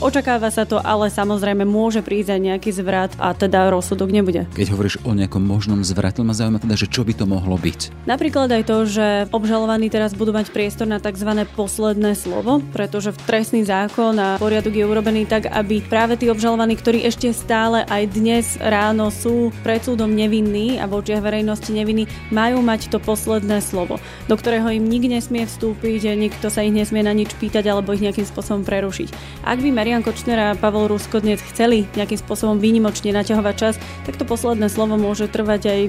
Očakáva sa to, ale samozrejme môže prísť aj nejaký zvrat a teda rozsudok nebude. Keď hovoríš o nejakom možnom zvrate, ma zaujíma teda, že čo by to mohlo byť. Napríklad aj to, že obžalovaní teraz budú mať priestor na tzv. posledné slovo, pretože v trestný zákon a poriadok je urobený tak, aby práve tí obžalovaní, ktorí ešte stále aj dnes ráno sú pred súdom nevinní a v očiach verejnosti nevinní, majú mať to posledné slovo, do ktorého im nik nesmie vstúpiť, nikto sa ich nesmie na nič pýtať alebo ich nejakým spôsobom prerušiť. Ak by Marian Kočner a Pavol Rusko dnes chceli nejakým spôsobom výnimočne naťahovať čas, tak to posledné slovo môže trvať aj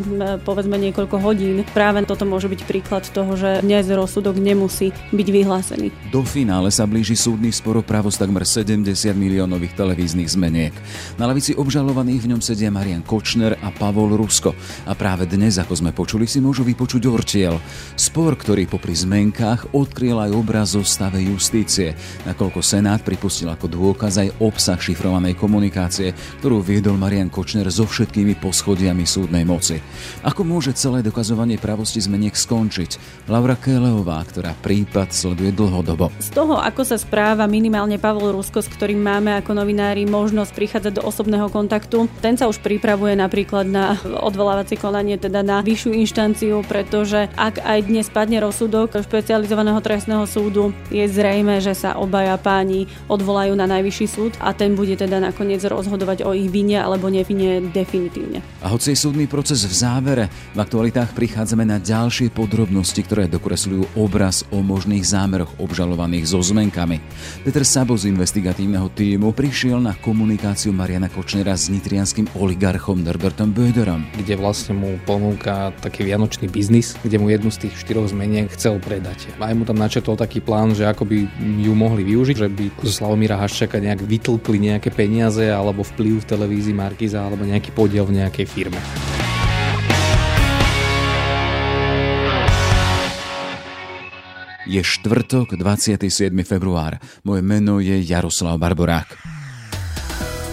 povedzme niekoľko hodín. Práve toto môže byť príklad toho, že dnes rozsudok nemusí byť vyhlásený. Do finále sa blíži súdny spor o právo takmer 70 miliónových televíznych zmeniek. Na lavici obžalovaných v ňom sedia Marian Kočner a Pavol Rusko. A práve dnes, ako sme počuli, si môžu vypočuť ortiel. Spor, ktorý popri zmenkách odkryl aj obraz o stave justície, nakoľko Senát pripustil ako dôkaz aj obsah šifrovanej komunikácie, ktorú viedol Marian Kočner so všetkými poschodiami súdnej moci. Ako môže celé dokazovanie pravosti zmeniek skončiť? Laura Keleová, ktorá prípad sleduje dlhodobo. Z toho, ako sa správa minimálne Pavol Rusko, s ktorým máme ako novinári možnosť prichádzať do osobného kontaktu, ten sa už pripravuje napríklad na odvolávacie konanie, teda na vyššiu inštanciu, pretože ak aj dnes padne rozsudok špecializovaného trestného súdu, je zrejme, že sa obaja páni odvolajú na najvyšší súd a ten bude teda nakoniec rozhodovať o ich vine alebo nevine definitívne. A hoci je súdny proces v závere, v aktualitách prichádzame na ďalšie podrobnosti, ktoré dokresľujú obraz o možných zámeroch obžalovaných so zmenkami. Peter Sabo z investigatívneho týmu prišiel na komunikáciu Mariana Kočnera s nitrianským oligarchom Norbertom Böderom. Kde vlastne mu ponúka taký vianočný biznis, kde mu jednu z tých štyroch zmeniek chcel predať. Aj mu tam načetol taký plán, že ako by ju mohli využiť, že by Slavomíra Haščaka nejak vytlkli nejaké peniaze alebo vplyv v televízii Markiza alebo nejaký podiel v nejakej firme. Je štvrtok, 27. február. Moje meno je Jaroslav Barborák.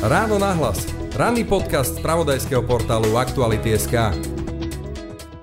Ráno nahlas. Ranný podcast z pravodajského portálu Aktuality.sk.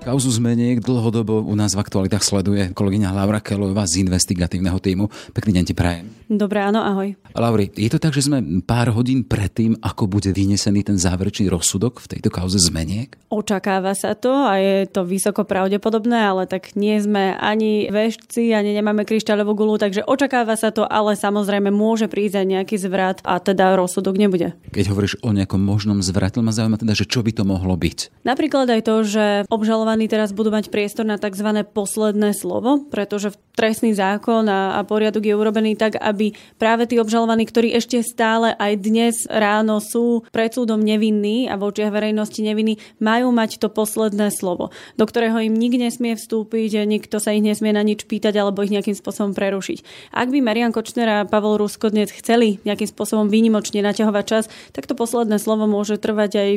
Kauzu zmeniek dlhodobo u nás v aktualitách sleduje kolegyňa Laura Kelová z investigatívneho týmu. Pekný deň ti prajem. Dobré, áno, ahoj. Lauri, je to tak, že sme pár hodín predtým, ako bude vynesený ten záverečný rozsudok v tejto kauze zmeniek? Očakáva sa to a je to vysoko pravdepodobné, ale tak nie sme ani vešci, ani nemáme kryštáľovú gulu, takže očakáva sa to, ale samozrejme môže prísť aj nejaký zvrat a teda rozsudok nebude. Keď hovoríš o nejakom možnom zvrate, ma zaujíma teda, že čo by to mohlo byť? Napríklad aj to, že obžalovaný obžalovaní teraz budú mať priestor na tzv. posledné slovo, pretože trestný zákon a, a poriadok je urobený tak, aby práve tí obžalovaní, ktorí ešte stále aj dnes ráno sú pred súdom nevinní a v očiach verejnosti nevinní, majú mať to posledné slovo, do ktorého im nik nesmie vstúpiť, nikto sa ich nesmie na nič pýtať alebo ich nejakým spôsobom prerušiť. Ak by Marian Kočner a Pavol Rusko dnes chceli nejakým spôsobom výnimočne naťahovať čas, tak to posledné slovo môže trvať aj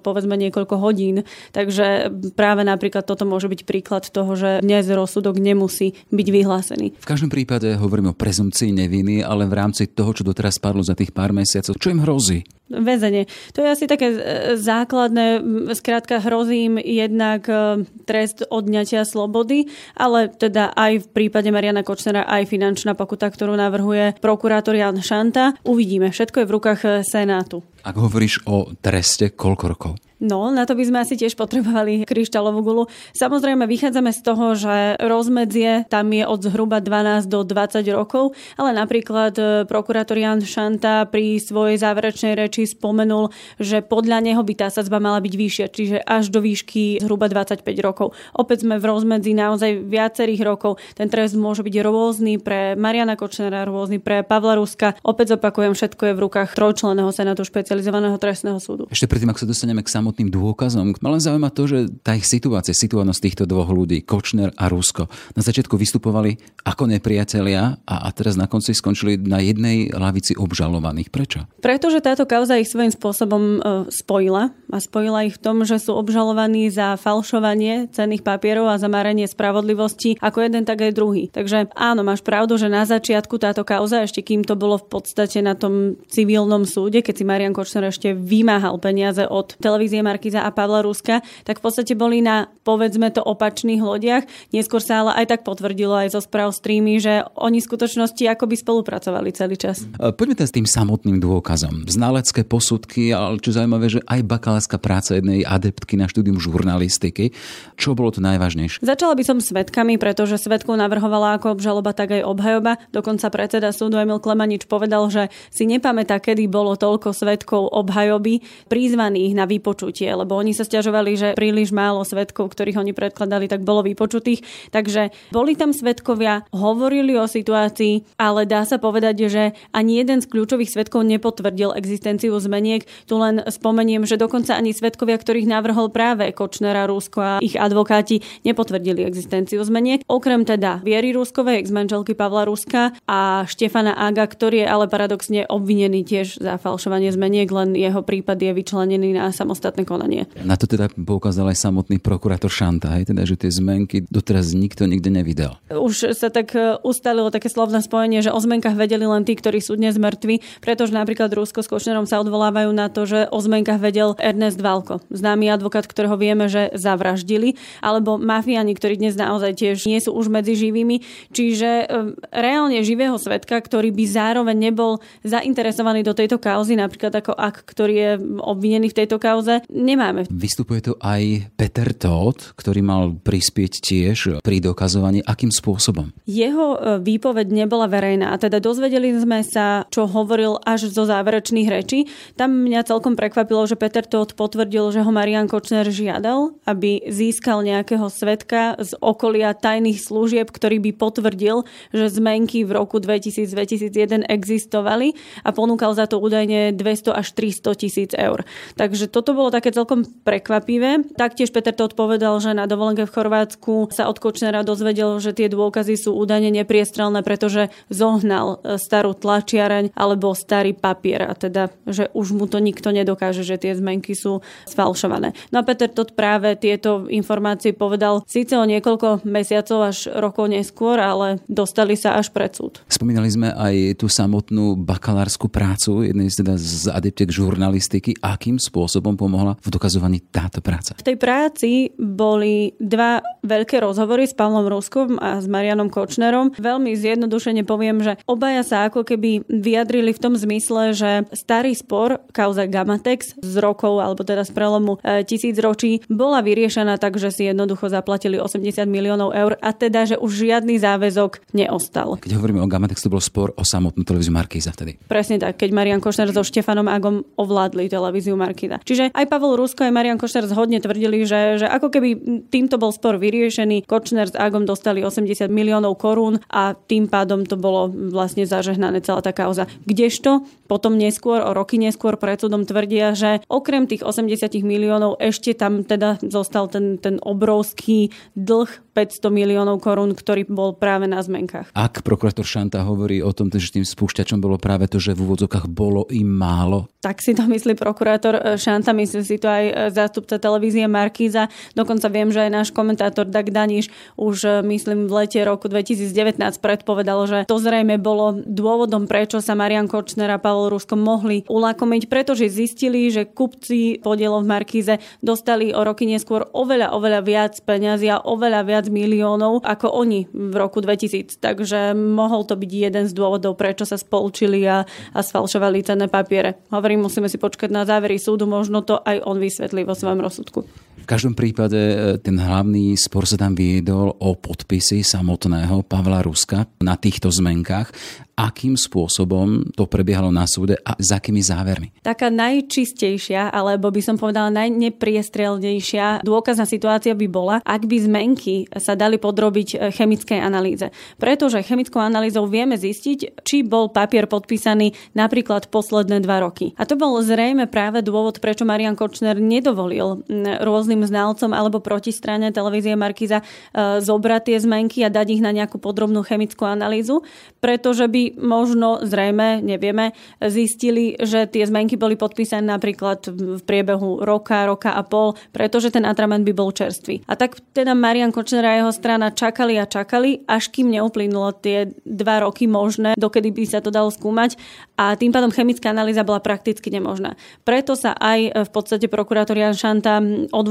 povedzme niekoľko hodín. Takže práve napríklad napríklad toto môže byť príklad toho, že dnes rozsudok nemusí byť vyhlásený. V každom prípade hovoríme o prezumcii neviny, ale v rámci toho, čo doteraz padlo za tých pár mesiacov, čo im hrozí? Väzenie. To je asi také e, základné. Skrátka hrozí im jednak e, trest odňatia slobody, ale teda aj v prípade Mariana Kočnera aj finančná pokuta, ktorú navrhuje prokurátor Jan Šanta. Uvidíme. Všetko je v rukách e, Senátu. Ak hovoríš o treste, koľko rokov? No, na to by sme asi tiež potrebovali kryštálovú gulu. Samozrejme, vychádzame z toho, že rozmedzie tam je od zhruba 12 do 20 rokov, ale napríklad prokurátor Jan Šanta pri svojej záverečnej reči Či spomenul, že podľa neho by tá sadzba mala byť vyššia, čiže až do výšky zhruba 25 rokov. Opäť sme v rozmedzi naozaj viacerých rokov. Ten trest môže byť rôzny pre Mariana Kočnera, rôzny pre Pavla Ruska. Opäť opakujem, všetko je v rukách trojčleného senátu špecializovaného trestného súdu. Ešte predtým, ak sa dostaneme k samotným dôkazom, ma len zaujíma to, že tá ich situácia, situovanosť týchto dvoch ľudí, Kočner a Rusko, na začiatku vystupovali ako nepriatelia a, a teraz na konci skončili na jednej lavici obžalovaných. Prečo? Pretože táto kauza ich svojím spôsobom e, spojila a spojila ich v tom, že sú obžalovaní za falšovanie cenných papierov a za marenie spravodlivosti ako jeden, tak aj druhý. Takže áno, máš pravdu, že na začiatku táto kauza, ešte kým to bolo v podstate na tom civilnom súde, keď si Marian Kočner ešte vymáhal peniaze od televízie televízie Markiza a Pavla Ruska, tak v podstate boli na, povedzme to, opačných lodiach. Neskôr sa ale aj tak potvrdilo aj zo správ streamy, že oni v skutočnosti akoby spolupracovali celý čas. E, poďme teraz s tým samotným dôkazom. Znalecké posudky, ale čo zaujímavé, že aj bakalárska práca jednej adeptky na štúdium žurnalistiky. Čo bolo to najvážnejšie? Začala by som svetkami, pretože svetku navrhovala ako obžaloba, tak aj obhajoba. Dokonca predseda súdu Emil Klemanič povedal, že si nepamätá, kedy bolo toľko svetkov obhajoby prizvaných na vypočutie, lebo oni sa stiažovali, že príliš málo svetkov, ktorých oni predkladali, tak bolo vypočutých. Takže boli tam svetkovia, hovorili o situácii, ale dá sa povedať, že ani jeden z kľúčových svetkov nepotvrdil existenciu zmeniek. Tu len spomeniem, že dokonca ani svetkovia, ktorých navrhol práve Kočnera Rusko a ich advokáti, nepotvrdili existenciu zmeniek. Okrem teda Viery Ruskovej, ex-manželky Pavla Ruska a Štefana Aga, ktorý je ale paradoxne obvinený tiež za falšovanie zmeniek, len jeho prípad je vyčlenený na samostatné konanie. Na to teda poukázal aj samotný prokurátor Šanta, hej, teda, že tie zmenky doteraz nikto nikde nevidel. Už sa tak e, ustalilo také slovné spojenie, že o zmenkách vedeli len tí, ktorí sú dnes mŕtvi, pretože napríklad Rusko s Košnerom sa odvolávajú na to, že o zmenkách vedel Ernest Valko, známy advokát, ktorého vieme, že zavraždili, alebo mafiani, ktorí dnes naozaj tiež nie sú už medzi živými. Čiže e, reálne živého svetka, ktorý by zároveň nebol zainteresovaný do tejto kauzy, napríklad ako ak, ktorý je obvinený v tejto kauze, nemáme. Vystupuje tu aj Peter Todt, ktorý mal prispieť tiež pri dokazovaní. Akým spôsobom? Jeho e, výpoveď nebola verejná a teda dozvedeli sme sa, čo hovoril až zo záverečných rečí. Tam mňa celkom prekvapilo, že Peter Todt potvrdil, že ho Marian Kočner žiadal, aby získal nejakého svetka z okolia tajných služieb, ktorý by potvrdil, že zmenky v roku 2000-2001 existovali a ponúkal za to údajne 200 až 300 tisíc eur. Takže toto bolo také celkom prekvapivé. Taktiež Peter Todt povedal, že na dovolenke v Chorvátsku sa od Kočnera dozvedel, že tie dôkazy sú údajne nepriestrelné, pretože zohnal e, starú tlačiareň alebo starý papier a teda, že už mu to nikto nedokáže, že tie zmenky sú sfalšované. No a Peter Todt práve tieto informácie povedal síce o niekoľko mesiacov až rokov neskôr, ale dostali sa až pred súd. Spomínali sme aj tú samotnú bakalárskú prácu jednej z, teda z adeptiek žurnalistiky. Akým spôsobom pomohla v dokazovaní táto práca? V tej práci boli dva veľké rozhovory s Pavlom Ruskom a s Marianom Kočnerom. Veľmi zjednodušene poviem, že obaja sa ako keby vyjadrili v tom zmysle, že starý spor, kauza Gamatex z rokov, alebo teda z prelomu e, tisíc ročí, bola vyriešená tak, že si jednoducho zaplatili 80 miliónov eur a teda, že už žiadny záväzok neostal. Keď hovoríme o Gamatex, to bol spor o samotnú televíziu Markíza vtedy. Presne tak, keď Marian Košner so Štefanom Agom ovládli televíziu Markíza. Čiže aj Pavel Rusko, aj Marian Košner zhodne tvrdili, že, že ako keby týmto bol spor vyriešený, Kočner s Agom dostali 80 miliónov korún a tým pádom to bolo vlastne zažehnané celá tá kauza. Kdežto potom neskôr, o roky neskôr pred súdom tvrdia, že okrem tých 80 miliónov ešte tam teda zostal ten, ten obrovský dlh 500 miliónov korún, ktorý bol práve na zmenkách. Ak prokurátor Šanta hovorí o tom, že tým spúšťačom bolo práve to, že v úvodzokách bolo im málo? Tak si to myslí prokurátor e, Šanta, myslí si to aj e, zástupca televízie Markíza. Dokonca viem, že aj náš komentátor Dag Daniš už e, myslím v lete roku 2019 predpovedal, že to zrejme bolo dôvodom, prečo sa Marian Kočner a Pavel Rusko mohli ulakomiť, pretože zistili, že kupci podielov v Markíze dostali o roky neskôr oveľa, oveľa viac peňazí a oveľa viac viac miliónov ako oni v roku 2000. Takže mohol to byť jeden z dôvodov, prečo sa spolčili a, a sfalšovali cenné papiere. Hovorím, musíme si počkať na závery súdu, možno to aj on vysvetlí vo svojom rozsudku. V každom prípade e, ten hlavný spor sa tam viedol o podpisy samotného Pavla Ruska na týchto zmenkách akým spôsobom to prebiehalo na súde a s akými závermi? Taká najčistejšia, alebo by som povedala najnepriestrelnejšia dôkazná situácia by bola, ak by zmenky sa dali podrobiť e, chemickej analýze. Pretože chemickou analýzou vieme zistiť, či bol papier podpísaný napríklad posledné dva roky. A to bol zrejme práve dôvod, prečo Marian Kočner nedovolil rôzne rôznym znalcom alebo protistrane televízie Markiza e, zobrať tie zmenky a dať ich na nejakú podrobnú chemickú analýzu, pretože by možno, zrejme, nevieme, zistili, že tie zmenky boli podpísané napríklad v priebehu roka, roka a pol, pretože ten atrament by bol čerstvý. A tak teda Marian Kočner a jeho strana čakali a čakali, až kým neuplynulo tie dva roky možné, dokedy by sa to dalo skúmať a tým pádom chemická analýza bola prakticky nemožná. Preto sa aj v podstate prokurátor Jan Šanta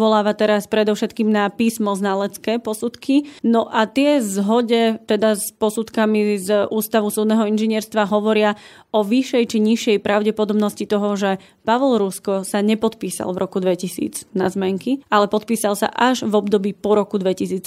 odvoláva teraz predovšetkým na písmo znalecké posudky. No a tie zhode teda s posudkami z Ústavu súdneho inžinierstva hovoria o vyššej či nižšej pravdepodobnosti toho, že Pavol Rusko sa nepodpísal v roku 2000 na zmenky, ale podpísal sa až v období po roku 2013.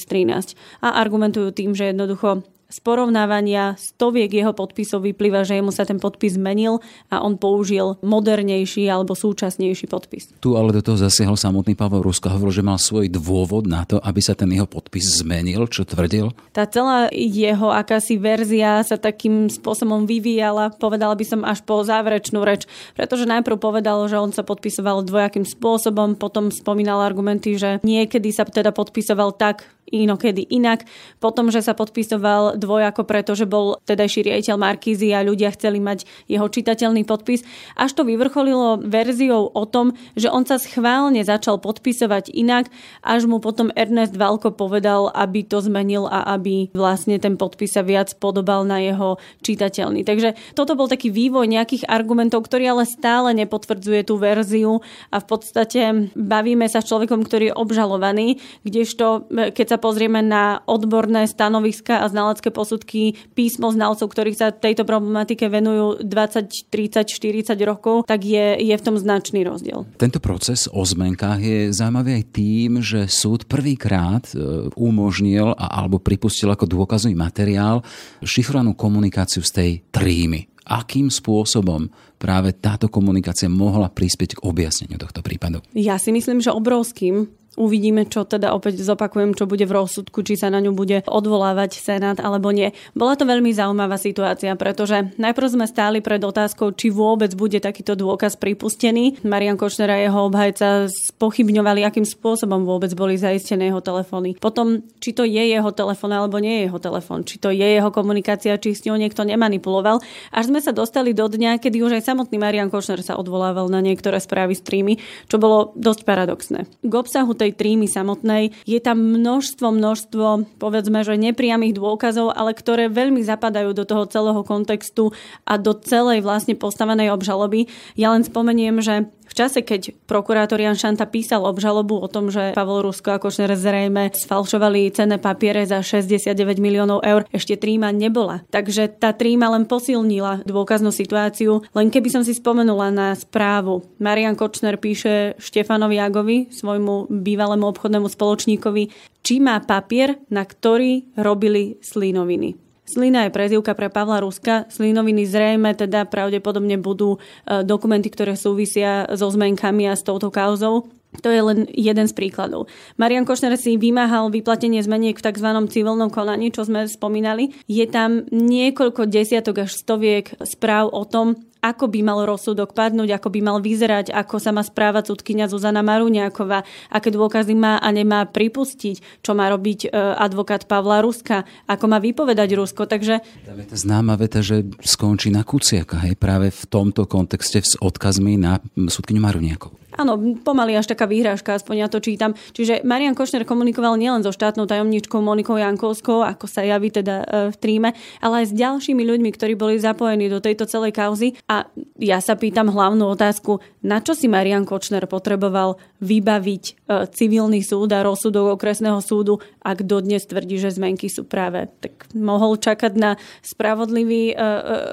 A argumentujú tým, že jednoducho z porovnávania stoviek jeho podpisov vyplýva, že jemu sa ten podpis zmenil a on použil modernejší alebo súčasnejší podpis. Tu ale do toho zasiahol samotný Pavel Rusko. Hovoril, že mal svoj dôvod na to, aby sa ten jeho podpis zmenil. Čo tvrdil? Tá celá jeho akási verzia sa takým spôsobom vyvíjala, povedala by som až po záverečnú reč, pretože najprv povedal, že on sa podpisoval dvojakým spôsobom, potom spomínal argumenty, že niekedy sa teda podpisoval tak, inokedy inak. Potom, že sa podpisoval dvojako, pretože bol tedajší riaditeľ Markízy a ľudia chceli mať jeho čitateľný podpis. Až to vyvrcholilo verziou o tom, že on sa schválne začal podpisovať inak, až mu potom Ernest Valko povedal, aby to zmenil a aby vlastne ten podpis sa viac podobal na jeho čitateľný. Takže toto bol taký vývoj nejakých argumentov, ktorý ale stále nepotvrdzuje tú verziu a v podstate bavíme sa s človekom, ktorý je obžalovaný, kdežto keď sa pozrieme na odborné stanoviska a znalecké posudky písmo znalcov, ktorí sa tejto problematike venujú 20, 30, 40 rokov, tak je, je v tom značný rozdiel. Tento proces o zmenkách je zaujímavý aj tým, že súd prvýkrát e, umožnil a, alebo pripustil ako dôkazový materiál šifrovanú komunikáciu z tej trímy akým spôsobom práve táto komunikácia mohla prispieť k objasneniu tohto prípadu? Ja si myslím, že obrovským. Uvidíme, čo teda opäť zopakujem, čo bude v rozsudku, či sa na ňu bude odvolávať Senát alebo nie. Bola to veľmi zaujímavá situácia, pretože najprv sme stáli pred otázkou, či vôbec bude takýto dôkaz pripustený. Marian Kočner a jeho obhajca spochybňovali, akým spôsobom vôbec boli zaistené jeho telefóny. Potom, či to je jeho telefón alebo nie je jeho telefón, či to je jeho komunikácia, či s ňou niekto nemanipuloval. Až sme sa dostali do dňa, kedy už aj samotný Marian Kočner sa odvolával na niektoré správy streamy, čo bolo dosť paradoxné. K obsahu tej tej trímy samotnej. Je tam množstvo, množstvo, povedzme, že nepriamých dôkazov, ale ktoré veľmi zapadajú do toho celého kontextu a do celej vlastne postavenej obžaloby. Ja len spomeniem, že v čase, keď prokurátor Jan Šanta písal obžalobu o tom, že Pavol Rusko a Košner zrejme sfalšovali cenné papiere za 69 miliónov eur, ešte tríma nebola. Takže tá tríma len posilnila dôkaznú situáciu. Len keby som si spomenula na správu. Marian Kočner píše Štefanovi Jagovi, svojmu bývalému obchodnému spoločníkovi, či má papier, na ktorý robili slinoviny. Slina je prezivka pre Pavla Ruska. Slinoviny zrejme teda pravdepodobne budú e, dokumenty, ktoré súvisia so zmenkami a s touto kauzou. To je len jeden z príkladov. Marian Košner si vymáhal vyplatenie zmeniek v tzv. civilnom konaní, čo sme spomínali. Je tam niekoľko desiatok až stoviek správ o tom, ako by mal rozsudok padnúť, ako by mal vyzerať, ako sa má správať súdkynia Zuzana Maruniaková, aké dôkazy má a nemá pripustiť, čo má robiť e, advokát Pavla Ruska, ako má vypovedať Rusko. Takže... Tá veta známa veta, že skončí na Kuciaka, hej, práve v tomto kontexte s odkazmi na súdkyňu Maruniakovú. Áno, pomaly až taká výhražka, aspoň ja to čítam. Čiže Marian Košner komunikoval nielen so štátnou tajomničkou Monikou Jankovskou, ako sa javí teda e, v tríme, ale aj s ďalšími ľuďmi, ktorí boli zapojení do tejto celej kauzy. A ja sa pýtam hlavnú otázku, na čo si Marian Kočner potreboval vybaviť e, civilný súd a rozsudok okresného súdu, ak dodnes tvrdí, že zmenky sú práve. Tak mohol čakať na spravodlivý e,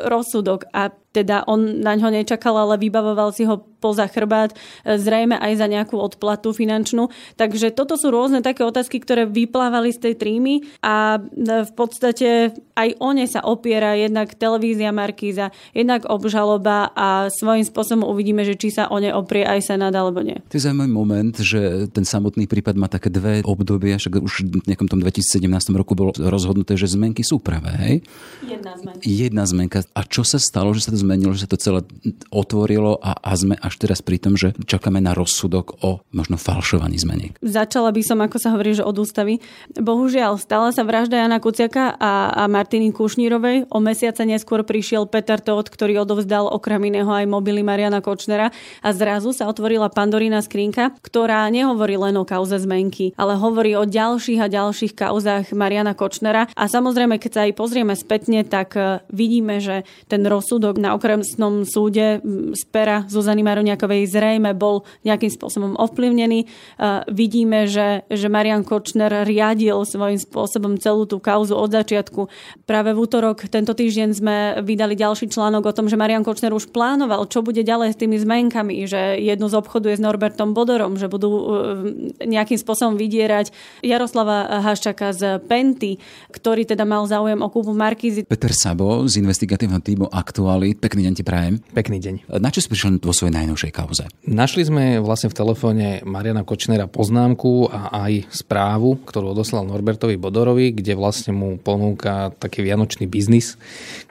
rozsudok a teda on na ňo nečakal, ale vybavoval si ho poza chrbát, e, zrejme aj za nejakú odplatu finančnú. Takže toto sú rôzne také otázky, ktoré vyplávali z tej trímy a e, v podstate aj o ne sa opiera jednak televízia Markíza, jednak obžaloba a svojím spôsobom uvidíme, že či sa o ne oprie aj Senát alebo nie. To je zaujímavý moment, že ten samotný prípad má také dve obdobia, však už v nejakom tom 2017 roku bolo rozhodnuté, že zmenky sú pravé, hej? Jedna zmenka. Jedna zmenka. A čo sa stalo, že sa tá zmenilo, že sa to celé otvorilo a, a sme až teraz pri tom, že čakáme na rozsudok o možno falšovaní zmeniek. Začala by som, ako sa hovorí, že od ústavy. Bohužiaľ, stala sa vražda Jana Kuciaka a, a Martiny Kušnírovej. O mesiace neskôr prišiel Peter Todt, ktorý odovzdal okrem iného aj mobily Mariana Kočnera a zrazu sa otvorila Pandorína skrinka, ktorá nehovorí len o kauze zmenky, ale hovorí o ďalších a ďalších kauzách Mariana Kočnera. A samozrejme, keď sa aj pozrieme spätne, tak e, vidíme, že ten rozsudok na okremsnom súde z pera Zuzany Maroniakovej zrejme bol nejakým spôsobom ovplyvnený. E, vidíme, že, že Marian Kočner riadil svojím spôsobom celú tú kauzu od začiatku. Práve v útorok tento týždeň sme vydali ďalší článok o tom, že Marian Kočner už plánoval, čo bude ďalej s tými zmenkami, že jednu z obchoduje s Norbertom Bodorom, že budú e, nejakým spôsobom vydierať Jaroslava Haščaka z Penty, ktorý teda mal záujem o kúpu Markízy. Peter Sabo z investigatívneho týmu Aktuály. Pekný deň ti prajem. Pekný deň. Na čo si prišiel vo svojej najnovšej kauze? Našli sme vlastne v telefóne Mariana Kočnera poznámku a aj správu, ktorú odoslal Norbertovi Bodorovi, kde vlastne mu ponúka taký vianočný biznis,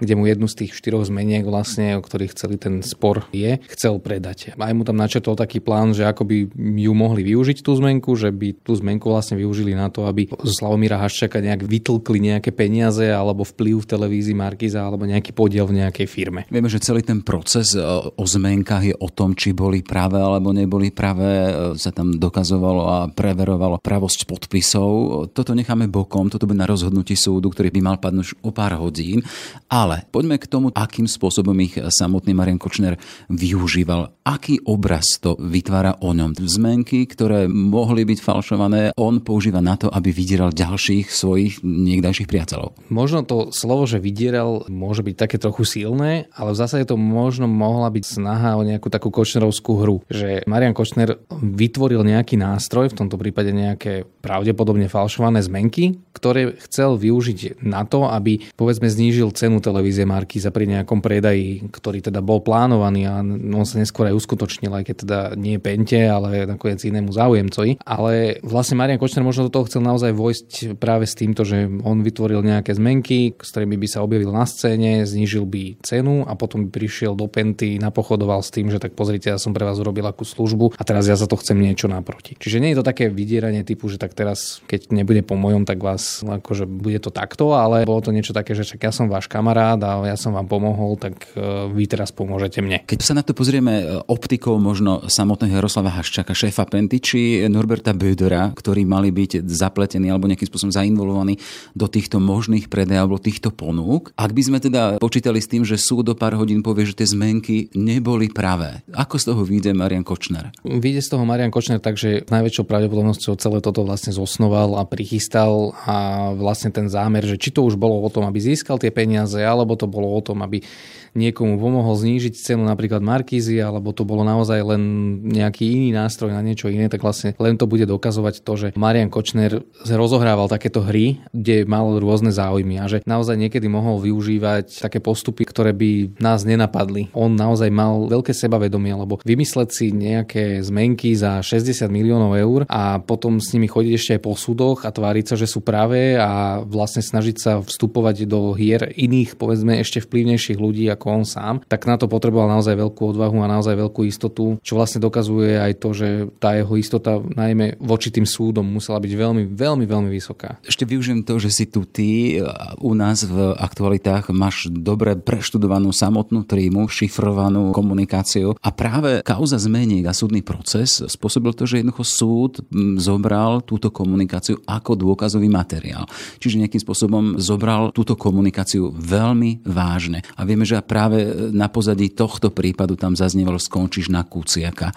kde mu jednu z tých štyroch zmeniek vlastne, o ktorých celý ten spor je, chcel predať. Aj mu tam načetol taký plán, že ako by ju mohli využiť tú zmenku, že by tú zmenku vlastne využili na to, aby z Slavomíra Haščaka nejak vytlkli nejaké peniaze alebo vplyv v televízii Markiza alebo nejaký podiel v nejakej firme. Vieme, že celý ten proces e, o zmenkách je o tom, či boli práve alebo neboli práve, sa tam dokazovalo a preverovalo pravosť podpisov. Toto necháme bokom, toto bude na rozhodnutí súdu, ktorý by mal padnúť o pár hodín. Ale poďme k tomu, akým spôsobom ich samotný Marian Kočner využíval. Aký obraz to vytvára o ňom? Zmenky, ktoré mohli byť falšované, on používa na to, aby vydieral ďalších svojich niekdajších priateľov. Možno to slovo, že vydieral, môže byť také trochu silné, ale v zásade to možno mohla byť snaha o nejakú takú kočnerovskú hru. Že Marian Kočner vytvoril nejaký nástroj, v tomto prípade nejaké pravdepodobne falšované zmenky, ktoré chcel využiť na to, aby povedzme znížil cenu televízie za pri nejakom predaji, ktorý teda bol plánovaný a on sa neskôr aj uskutočnil, aj keď teda nie pente, ale nakoniec inému záujemcovi. Ale vlastne Marian Kočner možno do toho chcel naozaj vojsť práve s týmto, že on vytvoril nejaké zmenky, s ktorými by sa objavil na scéne, znížil by cenu a potom by prišiel do Penty, napochodoval s tým, že tak pozrite, ja som pre vás urobil akú službu a teraz ja za to chcem niečo naproti. Čiže nie je to také vydieranie typu, že tak teraz, keď nebude po mojom, tak vás, akože bude to takto, ale bolo to niečo také, že však ja som váš kamarát a ja som vám pomohol, tak e, vy teraz pomôžete mne. Keď sa na to pozrieme e, optikou možno samotného Jaroslava Haščaka, šéfa Penty, či Norberta Bödera, ktorí mali byť zapletení alebo nejakým spôsobom zainvolovaní do týchto možných predajov alebo týchto ponúk. Ak by sme teda počítali s tým, že súd do pár hodín povie, že tie zmenky neboli pravé, ako z toho vyjde Marian Kočner? Vyjde z toho Marian Kočner tak, že najväčšou pravdepodobnosťou celé toto vlastne zosnoval a prichystal a vlastne ten zámer, že či to už bolo o tom, aby získal tie peniaze, alebo to bolo o tom, aby niekomu pomohol znížiť cenu napríklad Markízy, alebo to bolo naozaj len nejaký iný nástroj na niečo iné, tak vlastne len to bude dokazovať to, že Marian Kočner rozohrával takéto hry, kde mal rôzne záujmy a že naozaj niekedy mohol využívať také postupy, ktoré by nás nenapadli. On naozaj mal veľké sebavedomie, lebo vymysleť si nejaké zmenky za 60 miliónov eur a potom s nimi chodiť ešte aj po súdoch a tváriť sa, že sú práve a vlastne snažiť sa vstupovať do hier iných, povedzme ešte vplyvnejších ľudí ako on sám, tak na to potreboval naozaj veľkú odvahu a naozaj veľkú istotu, čo vlastne dokazuje aj to, že tá jeho istota najmä voči tým súdom musela byť veľmi, veľmi, veľmi vysoká. Ešte využijem to, že si tu ty u nás v aktualitách máš dobre preštudovanú samotnú trímu, šifrovanú komunikáciu a práve kauza zmeniek a súdny proces spôsobil to, že jednoducho súd zobral túto komunikáciu ako dôkazový materiál. Čiže nejakým spôsobom zobral túto komunikáciu veľmi vážne. A vieme, že práve na pozadí tohto prípadu tam zaznievalo skončíš na Kuciaka.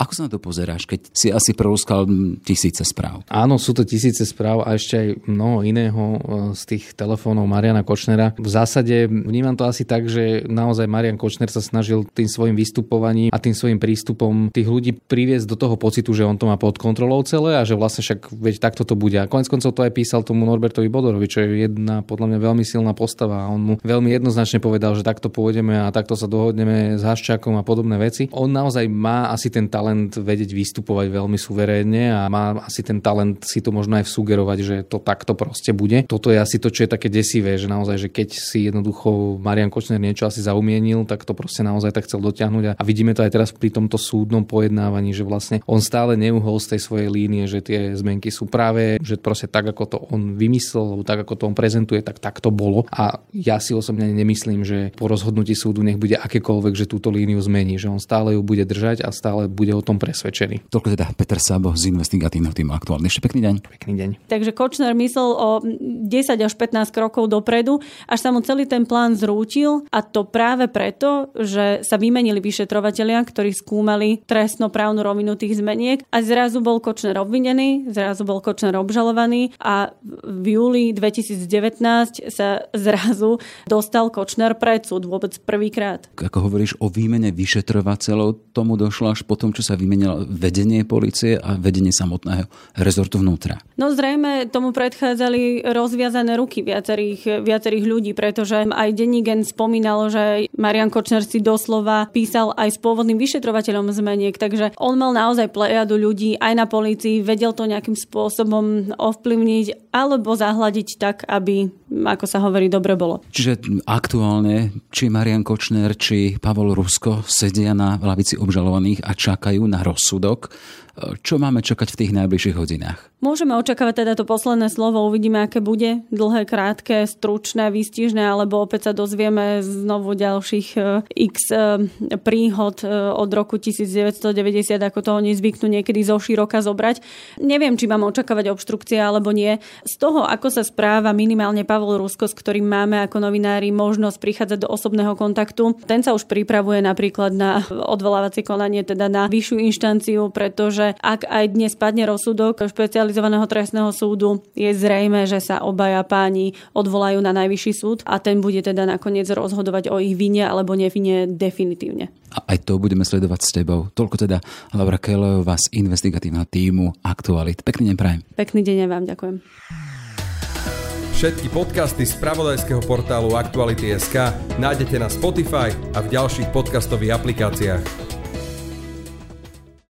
Ako sa na to pozeráš, keď si asi prolúskal tisíce správ? Áno, sú to tisíce správ a ešte aj mnoho iného e, z tých telefónov Mariana Kočnera. V zásade vnímam to asi tak, že naozaj Marian Kočner sa snažil tým svojim vystupovaním a tým svojim prístupom tých ľudí priviesť do toho pocitu, že on to má pod kontrolou celé a že vlastne však veď takto to bude. A konec koncov to aj písal tomu Norbertovi Bodorovi, čo je jedna podľa mňa veľmi silná postava a on mu veľmi jednoznačne povedal, že takto pôjdeme a takto sa dohodneme s Haščákom a podobné veci. On naozaj má asi ten talent vedieť vystupovať veľmi suverénne a má asi ten talent si to možno aj sugerovať, že to takto proste bude. Toto je asi to, čo je také desivé, že naozaj, že keď si jednoducho Marian Kočner niečo čo asi zaumienil, tak to proste naozaj tak chcel dotiahnuť. A vidíme to aj teraz pri tomto súdnom pojednávaní, že vlastne on stále neuhol z tej svojej línie, že tie zmenky sú práve, že proste tak, ako to on vymyslel, alebo tak, ako to on prezentuje, tak tak to bolo. A ja si osobne nemyslím, že po rozhodnutí súdu nech bude akékoľvek, že túto líniu zmení, že on stále ju bude držať a stále bude o tom presvedčený. Toľko teda Peter Sabo z investigatívneho týmu aktuálne. Ešte pekný deň. Pekný deň. Takže Kočner myslel o 10 až 15 krokov dopredu, až sa mu celý ten plán zrútil a to práve preto, že sa vymenili vyšetrovatelia, ktorí skúmali trestnoprávnu rovinu tých zmeniek a zrazu bol Kočner obvinený, zrazu bol Kočner obžalovaný a v júli 2019 sa zrazu dostal Kočner pred súd vôbec prvýkrát. Ako hovoríš o výmene vyšetrovateľov, tomu došlo až po tom, čo sa vymenilo vedenie policie a vedenie samotného rezortu vnútra. No zrejme tomu predchádzali rozviazané ruky viacerých, viacerých ľudí, pretože aj Denigen spomínal, že Marian Kočner si doslova písal aj s pôvodným vyšetrovateľom zmeniek, takže on mal naozaj plejadu ľudí aj na polícii, vedel to nejakým spôsobom ovplyvniť alebo zahladiť tak, aby, ako sa hovorí, dobre bolo. Čiže aktuálne, či Marian Kočner, či Pavol Rusko sedia na lavici obžalovaných a čakajú na rozsudok. Čo máme čakať v tých najbližších hodinách? Môžeme očakávať teda to posledné slovo, uvidíme, aké bude. Dlhé, krátke, stručné, výstižné, alebo opäť sa dozvieme znovu ďalších e, x e, príhod e, od roku 1990, ako to oni zvyknú niekedy zo široka zobrať. Neviem, či mám očakávať obštrukcie alebo nie. Z toho, ako sa správa minimálne Pavol Rusko, s ktorým máme ako novinári možnosť prichádzať do osobného kontaktu, ten sa už pripravuje napríklad na odvolávacie konanie, teda na vyššiu inštanciu, pretože že ak aj dnes padne rozsudok špecializovaného trestného súdu, je zrejme, že sa obaja páni odvolajú na najvyšší súd a ten bude teda nakoniec rozhodovať o ich vine alebo nevine definitívne. A aj to budeme sledovať s tebou. Toľko teda Laura Kelejová z investigatívneho týmu Aktualit. Pekný deň prajem. Pekný deň aj vám, ďakujem. Všetky podcasty z pravodajského portálu Aktuality.sk nájdete na Spotify a v ďalších podcastových aplikáciách.